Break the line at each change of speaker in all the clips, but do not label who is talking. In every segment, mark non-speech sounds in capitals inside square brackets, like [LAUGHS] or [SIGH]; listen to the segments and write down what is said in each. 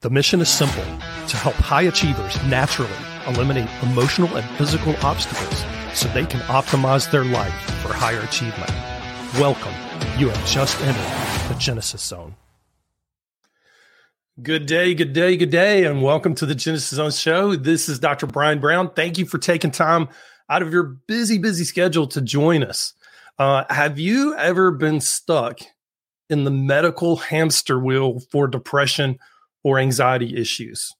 The mission is simple to help high achievers naturally eliminate emotional and physical obstacles so they can optimize their life for higher achievement. Welcome. You have just entered the Genesis Zone. Good day, good day, good day, and welcome to the Genesis Zone show. This is Dr. Brian Brown. Thank you for taking time out of your busy, busy schedule to join us. Uh, have you ever been stuck in the medical hamster wheel for depression? Or anxiety issues.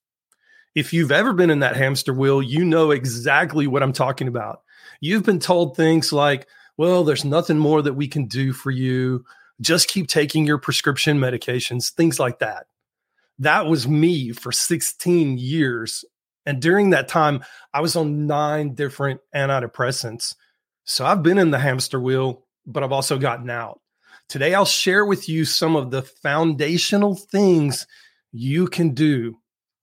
If you've ever been in that hamster wheel, you know exactly what I'm talking about. You've been told things like, well, there's nothing more that we can do for you. Just keep taking your prescription medications, things like that. That was me for 16 years. And during that time, I was on nine different antidepressants. So I've been in the hamster wheel, but I've also gotten out. Today, I'll share with you some of the foundational things you can do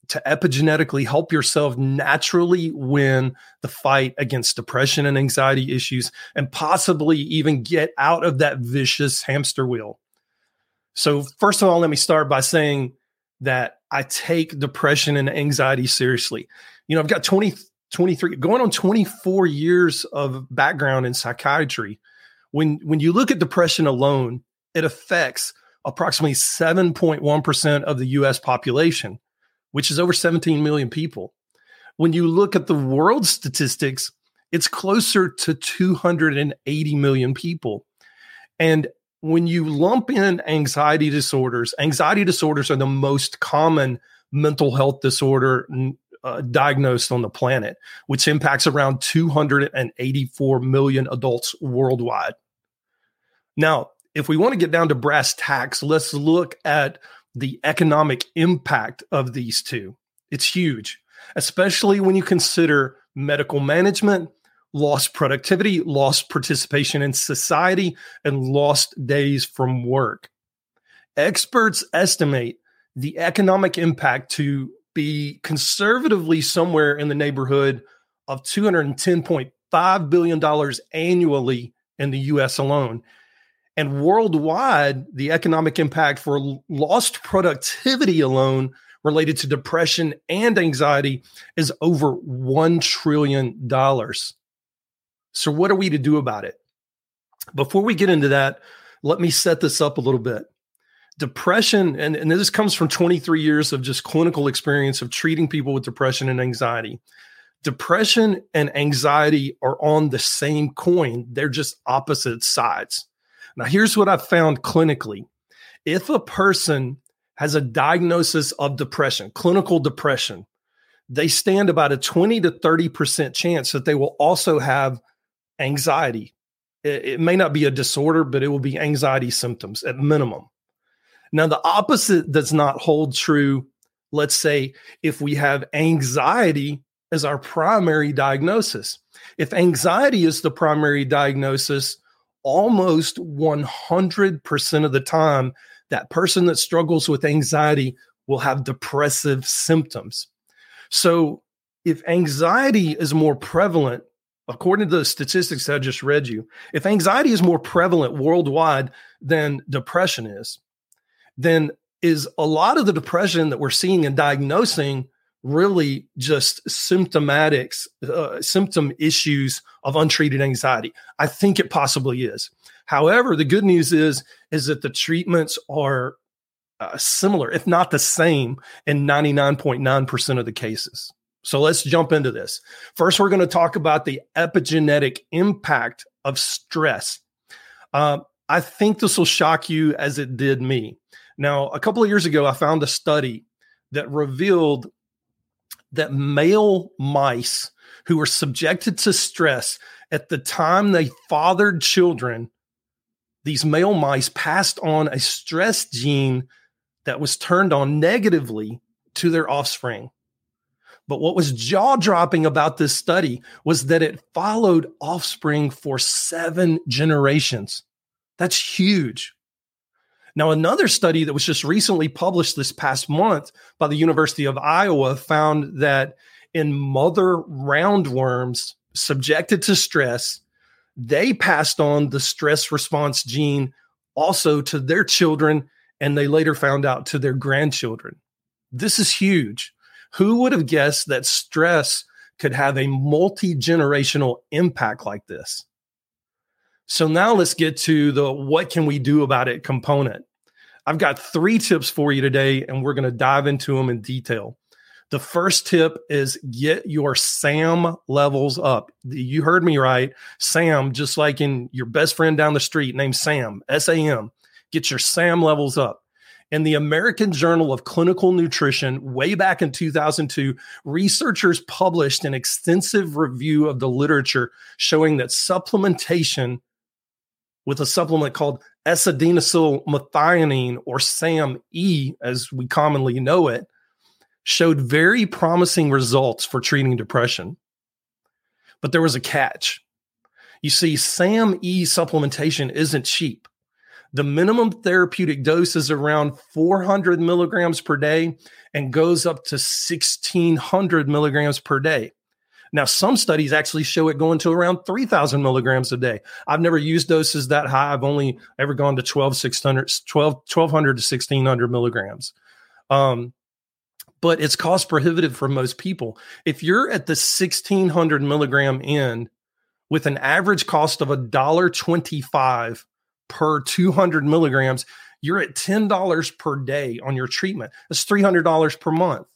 to epigenetically help yourself naturally win the fight against depression and anxiety issues and possibly even get out of that vicious hamster wheel. So, first of all, let me start by saying that I take depression and anxiety seriously. You know, I've got 20, 23, going on 24 years of background in psychiatry. When, when you look at depression alone, it affects approximately 7.1% of the US population, which is over 17 million people. When you look at the world statistics, it's closer to 280 million people. And when you lump in anxiety disorders, anxiety disorders are the most common mental health disorder uh, diagnosed on the planet, which impacts around 284 million adults worldwide. Now, if we want to get down to brass tacks, let's look at the economic impact of these two. It's huge, especially when you consider medical management, lost productivity, lost participation in society, and lost days from work. Experts estimate the economic impact to be conservatively somewhere in the neighborhood of $210.5 billion annually in the US alone. And worldwide, the economic impact for lost productivity alone related to depression and anxiety is over $1 trillion. So, what are we to do about it? Before we get into that, let me set this up a little bit. Depression, and, and this comes from 23 years of just clinical experience of treating people with depression and anxiety. Depression and anxiety are on the same coin, they're just opposite sides. Now, here's what I've found clinically if a person has a diagnosis of depression, clinical depression, they stand about a 20 to 30% chance that they will also have anxiety. It, it, may not be a disorder, but it will be anxiety symptoms at minimum. Now, the opposite does not hold true. Let's say if we have anxiety as our primary diagnosis. If anxiety is the primary diagnosis, almost 100% of the time, that person that struggles with anxiety will have depressive symptoms. So, if anxiety is more prevalent, according to the statistics I just read you, if anxiety is more prevalent worldwide than depression is, then is a lot of the depression that we're seeing and diagnosing really just symptomatics, uh, symptom issues of untreated anxiety. I think it possibly is. However, the good news is is that the treatments are uh, similar, if not the same, in 99.9% of the cases. So let's jump into this. First, we're going to talk about the epigenetic impact of stress. Uh, I think this will shock you as it did me. Now, a couple of years ago, I found a study that revealed that male mice who were subjected to stress at the time they fathered children, these male mice passed on a stress gene that was turned on negatively to their offspring. But what was jaw dropping about this study was that it followed offspring for seven generations. That's huge. Now, another study that was just recently published this past month by the University of Iowa found that in mother roundworms subjected to stress, they passed on the stress response gene also to their children, and they later found out to their grandchildren. This is huge. Who would have guessed that stress could have a multi generational impact like this? So now let's get to the what can we do about it component. I've got three tips for you today, and we're going to dive into them in detail. The first tip is get your SAM levels up. You heard me right. SAM, just like in your best friend down the street named Sam, S A M. Get your SAM levels up. In the American Journal of Clinical Nutrition, way back in 2002, researchers published an extensive review of the literature showing that supplementation with a supplement called S-adenosyl methionine or SAMe, as we commonly know it, showed very promising results for treating depression. But there was a catch. You see, SAMe supplementation isn't cheap. The minimum therapeutic dose is around 400 milligrams per day and goes up to 1600 milligrams per day. Now, some studies actually show it going to around 3,000 milligrams a day. I've never used doses that high. I've only ever gone to 12, 600, 12, 1200 to 1600 milligrams. Um, but it's cost prohibitive for most people. If you're at the 1600 milligram end with an average cost of a dollar 25 per 200 milligrams, you're at $10 per day on your treatment. That's $300 per month.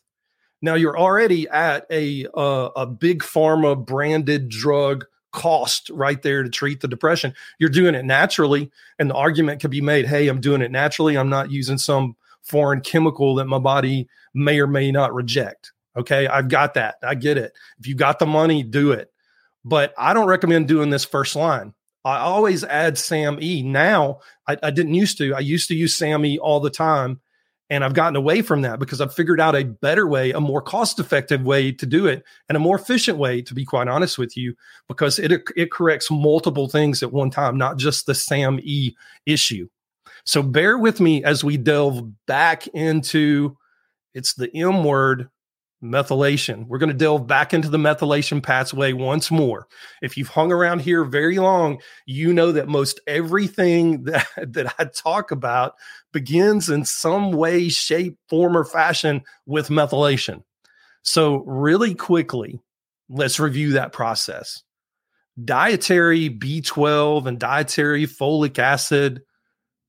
Now you're already at a uh, a big pharma branded drug cost right there to treat the depression. You're doing it naturally, and the argument could be made: Hey, I'm doing it naturally. I'm not using some foreign chemical that my body may or may not reject. Okay, I've got that. I get it. If you got the money, do it. But I don't recommend doing this first line. I always add SAMe. Now I, I didn't used to. I used to use SAMe all the time and I've gotten away from that because I've figured out a better way, a more cost effective way to do it, and a more efficient way, to be quite honest with you, because it, it corrects multiple things at one time, not just the SAMe issue. So bear with me as we delve back into it's the M word methylation. We're going to delve back into the methylation pathway once more. If you've hung around here very long, you know that most everything [LAUGHS] that, that I talk about begins in some way, shape, form, or fashion with methylation. So, really quickly, let's review that process. Dietary B12 and dietary folic acid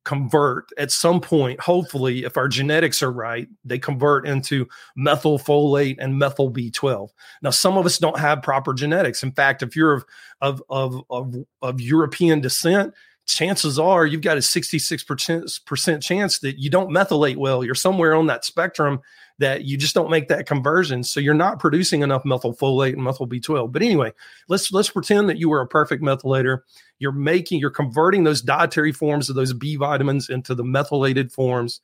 convert at some point hopefully if our genetics are right they convert into methylfolate and methyl b12 now some of us don't have proper genetics. In fact if you're of of of of, of european descent chances are you've got a 66% chance that you don't methylate well. You're somewhere on that spectrum that you just don't make that conversion so you're not producing enough methylfolate and methyl b12 but anyway let's let's pretend that you were a perfect methylator you're making, you're converting those dietary forms of those B vitamins into the methylated forms.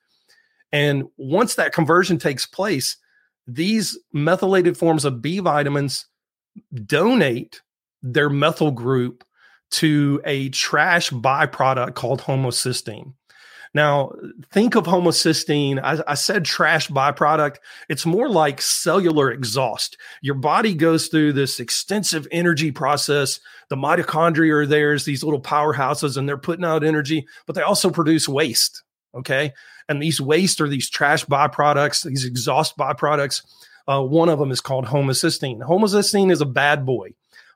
And once that conversion takes place, these methylated forms of B vitamins donate their methyl group to a trash byproduct called homocysteine. Now, think of homocysteine. I, I, said trash byproduct. It's more like cellular exhaust. Your body goes through this extensive energy process. The mitochondria are there these little powerhouses, and they're putting out energy, but they also produce waste. Okay. And these waste are these trash byproducts, these exhaust byproducts. Uh, one of them is called homocysteine. Homocysteine is a bad boy.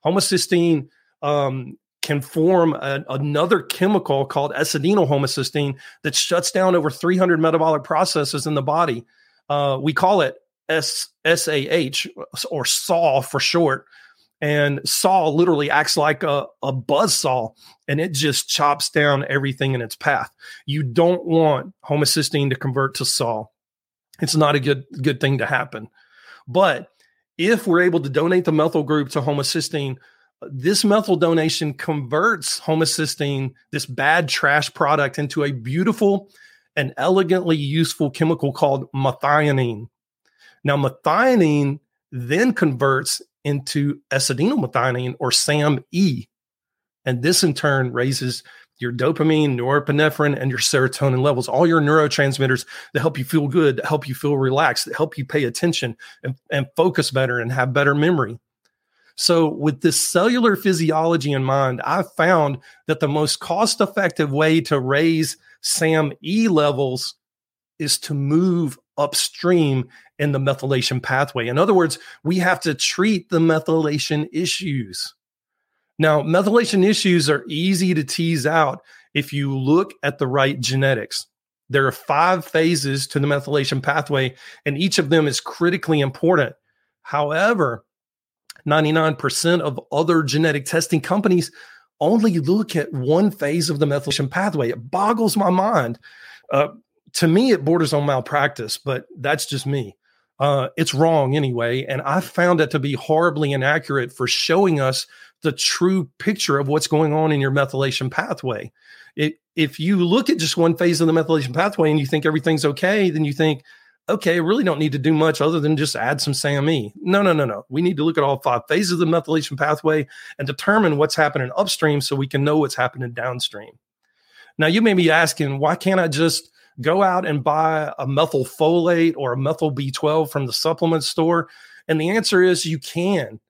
Homocysteine um, can form a, another chemical called S-adenyl homocysteine that shuts down over 300 metabolic processes in the body. Uh, we call it S S A H or SAW for short. And SAW literally acts like a, a buzz saw and it just chops down everything in its path. You don't want homocysteine to convert to SAW. It's not a good good thing to happen. But if we're able to donate the methyl group to homocysteine, this methyl donation converts homocysteine, this bad trash product, into a beautiful and elegantly useful chemical called methionine. Now, methionine then converts into S-adenylmethionine or SAMe. And this in turn raises your dopamine, norepinephrine, and your serotonin levels, all your neurotransmitters that help you feel good, that help you feel relaxed, that help you pay attention and, and focus better and have better memory. So, with this cellular physiology in mind, I found that the most cost effective way to raise SAMe levels is to move upstream in the methylation pathway. In other words, we have to treat the methylation issues. Now, methylation issues are easy to tease out if you look at the right genetics. There are five phases to the methylation pathway, and each of them is critically important. However, 99% of other genetic testing companies only look at one phase of the methylation pathway. It boggles my mind. Uh, to me, it borders on malpractice, but that's just me. Uh, it's wrong anyway. And I found it to be horribly inaccurate for showing us the true picture of what's going on in your methylation pathway. It, if you look at just one phase of the methylation pathway and you think everything's okay, then you think, okay, really don't need to do much other than just add some SAMe. No, no, no, no. We need to look at all five phases of the methylation pathway and determine what's happening upstream so we can know what's happening downstream. Now, you may be asking, why can't I just go out and buy a methylfolate or a methyl B12 from the supplement store? And the answer is you can,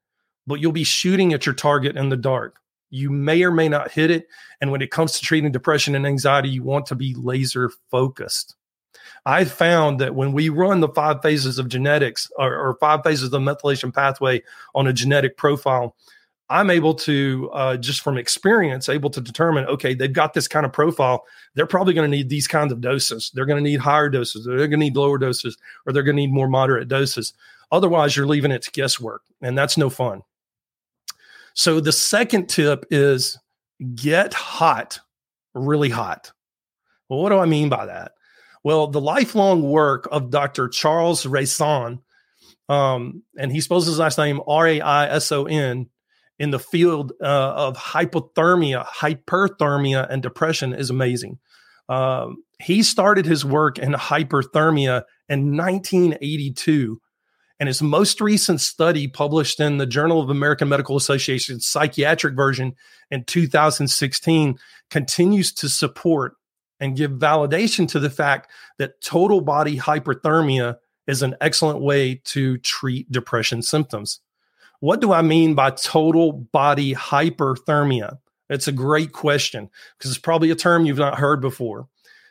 but you'll be shooting at your target in the dark. You may or may not hit it. And when it comes to treating depression and anxiety, you want to be laser focused. I found that when we run the five phases of genetics or, or five phases of the methylation pathway on a genetic profile, I'm able to uh, just from experience able to determine okay they've got this kind of profile. They're probably going to need these kinds of doses. They're going to need higher doses they're going to need lower doses or they're going to need more moderate doses. Otherwise you're leaving it to guesswork and that's no fun. So the second tip is get hot really hot. Well what do i mean by that well the lifelong work of dr charles raison um, and he spells his last name r-a-i-s-o-n in the field uh, of hypothermia, hyperthermia, and depression is amazing. Um, he started his work in hyperthermia in 1982. And his most recent study, published in the Journal of American Medical Association psychiatric version in 2016, continues to support and give validation to the fact that total body hyperthermia is an excellent way to treat depression symptoms. What do I mean by total body hyperthermia? It's a great question because it's probably a term you've not heard before.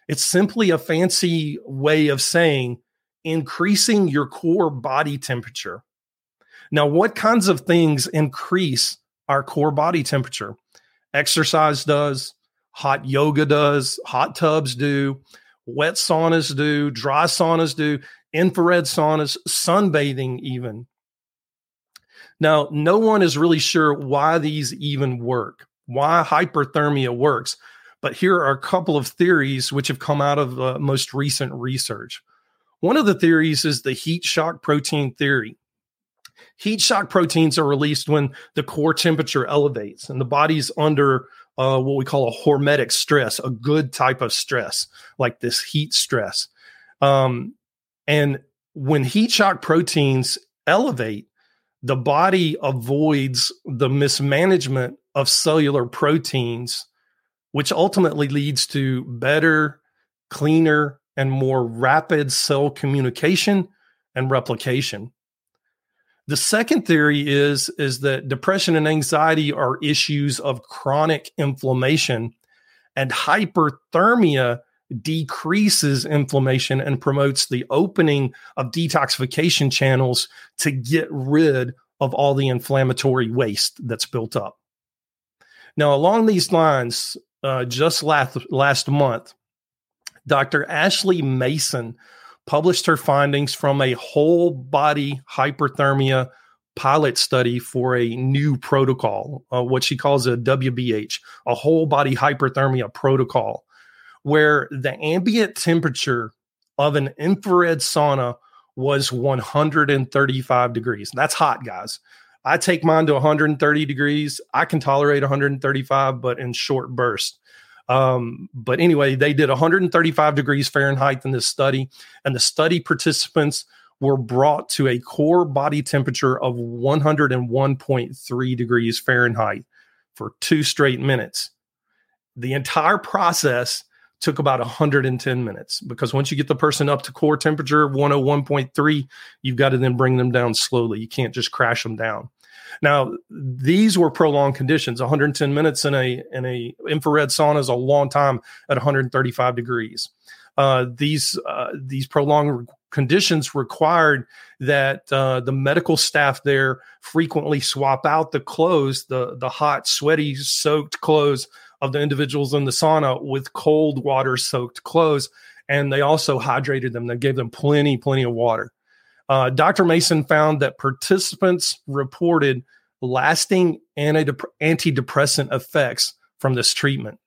It's simply a fancy way of saying increasing your core body temperature. Now, what kinds of things increase our core body temperature? Exercise does, hot yoga does, hot tubs do, wet saunas do, dry saunas do, infrared saunas, sunbathing, even. Now, no one is really sure why these even work, why hyperthermia works. But here are a couple of theories which have come out of uh, most recent research. One of the theories is the heat shock protein theory. Heat shock proteins are released when the core temperature elevates and the body's under uh, what we call a hormetic stress, a good type of stress, like this heat stress. Um, and when heat shock proteins elevate, the body avoids the mismanagement of cellular proteins, which ultimately leads to better, cleaner, and more rapid cell communication and replication. The second theory is, is that depression and anxiety are issues of chronic inflammation, and hyperthermia decreases inflammation and promotes the opening of detoxification channels to get rid of all the inflammatory waste that's built up. Now, along these lines, uh, just last, last month, Dr. Ashley Mason published her findings from a whole body hyperthermia pilot study for a new protocol, uh, what she calls a WBH, a whole body hyperthermia protocol where the ambient temperature of an infrared sauna was 135 degrees. That's hot, guys. I take mine to 130 degrees. I can tolerate 135, but in short bursts. Um, but anyway, they did 135 degrees Fahrenheit in this study, and the study participants were brought to a core body temperature of 101.3 degrees Fahrenheit for two straight minutes. The entire process took about 110 minutes because once you get the person up to core temperature 101.3 you've got to then bring them down slowly you can't just crash them down now these were prolonged conditions 110 minutes in a in a infrared sauna is a long time at 135 degrees uh, these uh, these prolonged conditions required that uh, the medical staff there frequently swap out the clothes, the the hot, sweaty, soaked clothes of the individuals in the sauna with cold water soaked clothes, and they also hydrated them. They gave them plenty, plenty of water. Uh, Dr. Mason found that participants reported lasting antidepressant effects from this treatment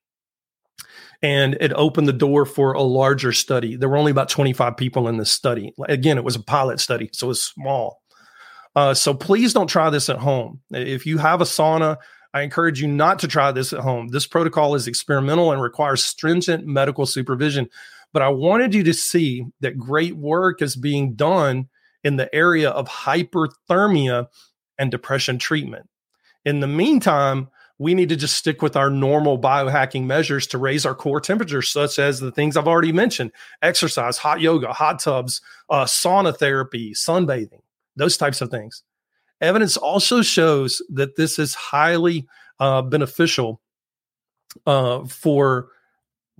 and it opened the door for a larger study. There were only about 25 people in this study. Again, it was a pilot study, so it was small. Uh, so please don't try this at home. If you have a sauna, I encourage you not to try this at home. This protocol is experimental and requires stringent medical supervision. But I wanted you to see that great work is being done in the area of hyperthermia and depression treatment. In the meantime, we need to just stick with our normal biohacking measures to raise our core temperature, such as the things I've already mentioned exercise, hot yoga, hot tubs, uh, sauna therapy, sunbathing, those types of things. Evidence also shows that this is highly uh, beneficial uh, for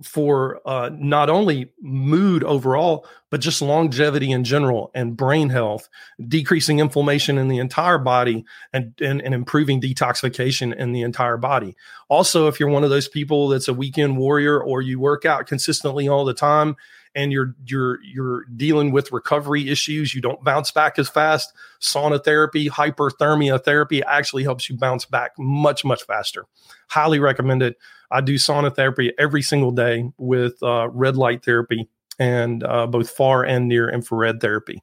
for uh, not only mood overall, but just longevity in general and brain health, decreasing inflammation in the entire body and, and, and, improving detoxification in the entire body. Also, if you're one of those people that's a weekend warrior or you work out consistently all the time and you're you're you're dealing with recovery issues, you don't bounce back as fast. Sauna therapy, hyperthermia therapy actually helps you bounce back much much faster. Highly recommend it. I do sauna therapy every single day with uh, red light therapy and uh, both far and near infrared therapy.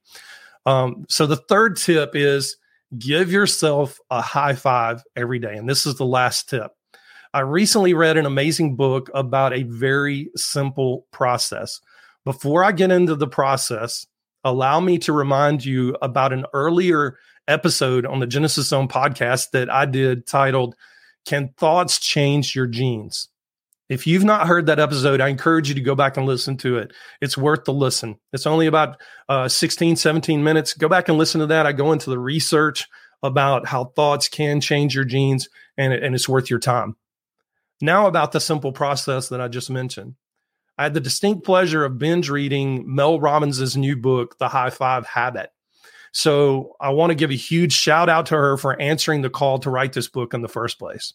Um, so the third tip is give yourself a high five every day. And this is the last tip. I recently read an amazing book about a very simple process. Before I get into the process, allow me to remind you about an earlier episode on the Genesis Zone podcast that I did titled can thoughts change your genes? If you've not heard that episode, I encourage you to go back and listen to it. It's worth the listen. It's only about uh, 16, 17 minutes. Go back and listen to that. I go into the research about how thoughts can change your genes, and, and it's worth your time. Now, about the simple process that I just mentioned. I had the distinct pleasure of binge reading Mel Robbins' new book, The High Five Habit. So I want to give a huge shout out to her for answering the call to write this book in the first place.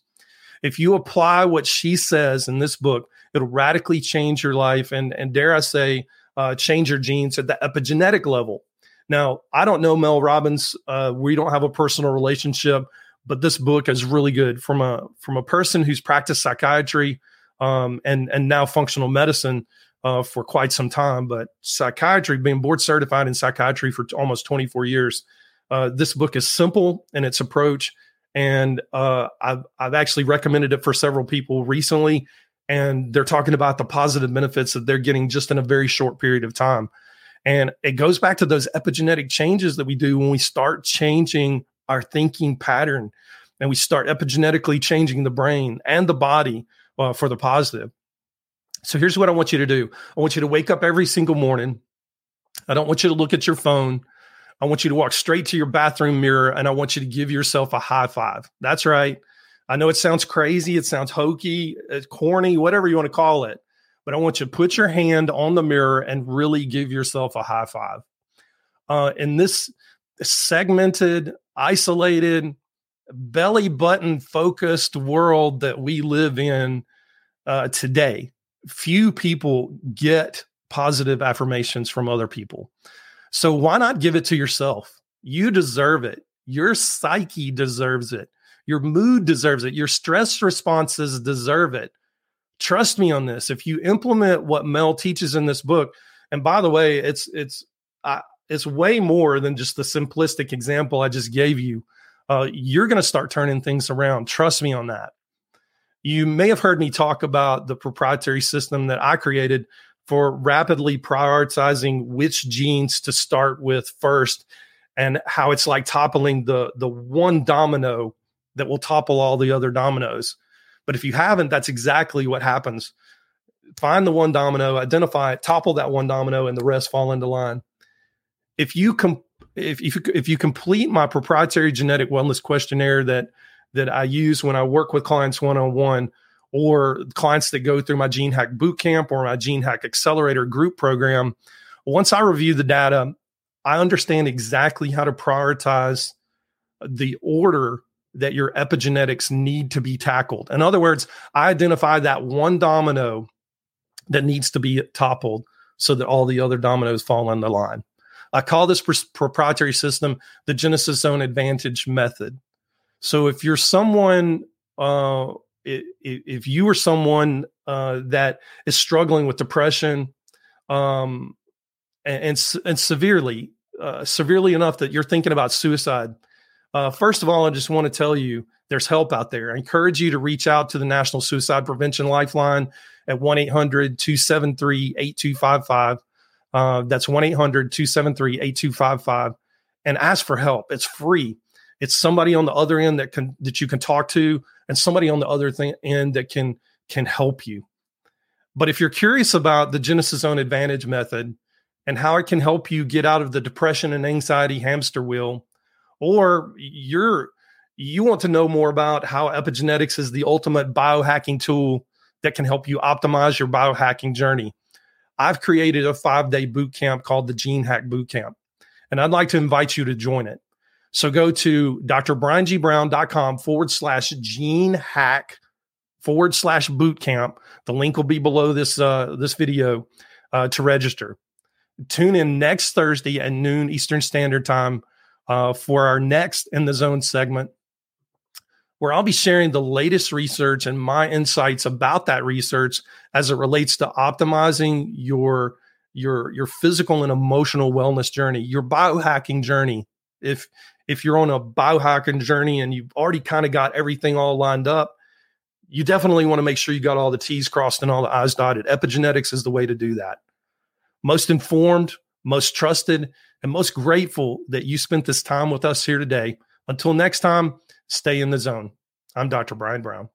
If you apply what she says in this book, it'll radically change your life and, and dare I say, uh, change your genes at the epigenetic level. Now, I don't know Mel Robbins. Uh, we don't have a personal relationship, but this book is really good from a from a person who's practiced psychiatry um, and and now functional medicine uh, for quite some time. But psychiatry, being board certified in psychiatry for t- almost 24 years, uh, this book is simple in its approach. And uh, I've, I've actually recommended it for several people recently. And they're talking about the positive benefits that they're getting just in a very short period of time. And it goes back to those epigenetic changes that we do when we start changing our thinking pattern and we start epigenetically changing the brain and the body uh, for the positive. So here's what I want you to do I want you to wake up every single morning. I don't want you to look at your phone. I want you to walk straight to your bathroom mirror and I want you to give yourself a high five. That's right. I know it sounds crazy, it sounds hokey, it's corny, whatever you want to call it. But I want you to put your hand on the mirror and really give yourself a high five. Uh, in this segmented, isolated, belly button focused world that we live in uh, today, few people get positive affirmations from other people. So why not give it to yourself? You deserve it. Your psyche deserves it. Your mood deserves it. Your stress responses deserve it. Trust me on this. If you implement what Mel teaches in this book, and by the way, it's it's uh, it's way more than just the simplistic example I just gave you. Uh, you're going to start turning things around. Trust me on that. You may have heard me talk about the proprietary system that I created for rapidly prioritizing which genes to start with first and how it's like toppling the the one domino that will topple all the other dominoes. But if you haven't, that's exactly what happens. Find the one domino, identify it, topple that one domino, and the rest fall into line. If you com- if, if you, if you complete my proprietary genetic wellness questionnaire that that I use when I work with clients one on one or clients that go through my Gene Hack Bootcamp or my Gene Hack Accelerator group program, Once I review the data, I understand exactly how to prioritize the order that your epigenetics need to be tackled. In other words, I identify that one domino that needs to be toppled so that all the other dominoes fall in the line. I call this pr- proprietary system the Genesis Zone Advantage method. So if you're someone, uh, if you are someone uh, that is struggling with depression, um, and, and, severely, uh, severely enough that you're thinking about suicide, uh, first of all, I just want to tell you there's help out there. I encourage you to reach out to the National Suicide Prevention Lifeline at 1 800 273 8255. Uh, that's 1 800 273 8255 and ask for help. It's free. It's somebody on the other end that can that you can talk to and somebody on the other thing, end that can can help you. But if you're curious about the Genesis Zone Advantage method and how it can help you get out of the depression and anxiety hamster wheel, or you're you want to know more about how epigenetics is the ultimate biohacking tool that can help you optimize your biohacking journey. I've created a five day boot camp called the Gene Hack Boot Camp, and I'd like to invite you to join it. So go to drbriangBrown.com forward slash gene hack forward slash boot camp. The link will be below this uh, this video uh, to register. Tune in next Thursday at noon Eastern Standard Time uh, for our next in the zone segment, where I'll be sharing the latest research and my insights about that research as it relates to optimizing your your your physical and emotional wellness journey, your biohacking journey. If if you're on a biohacking journey and you've already kind of got everything all lined up, you definitely want to make sure you got all the T's crossed and all the I's dotted. Epigenetics is the way to do that. Most informed, most trusted, and most grateful that you spent this time with us here today. Until next time, stay in the zone. I'm Dr. Brian Brown.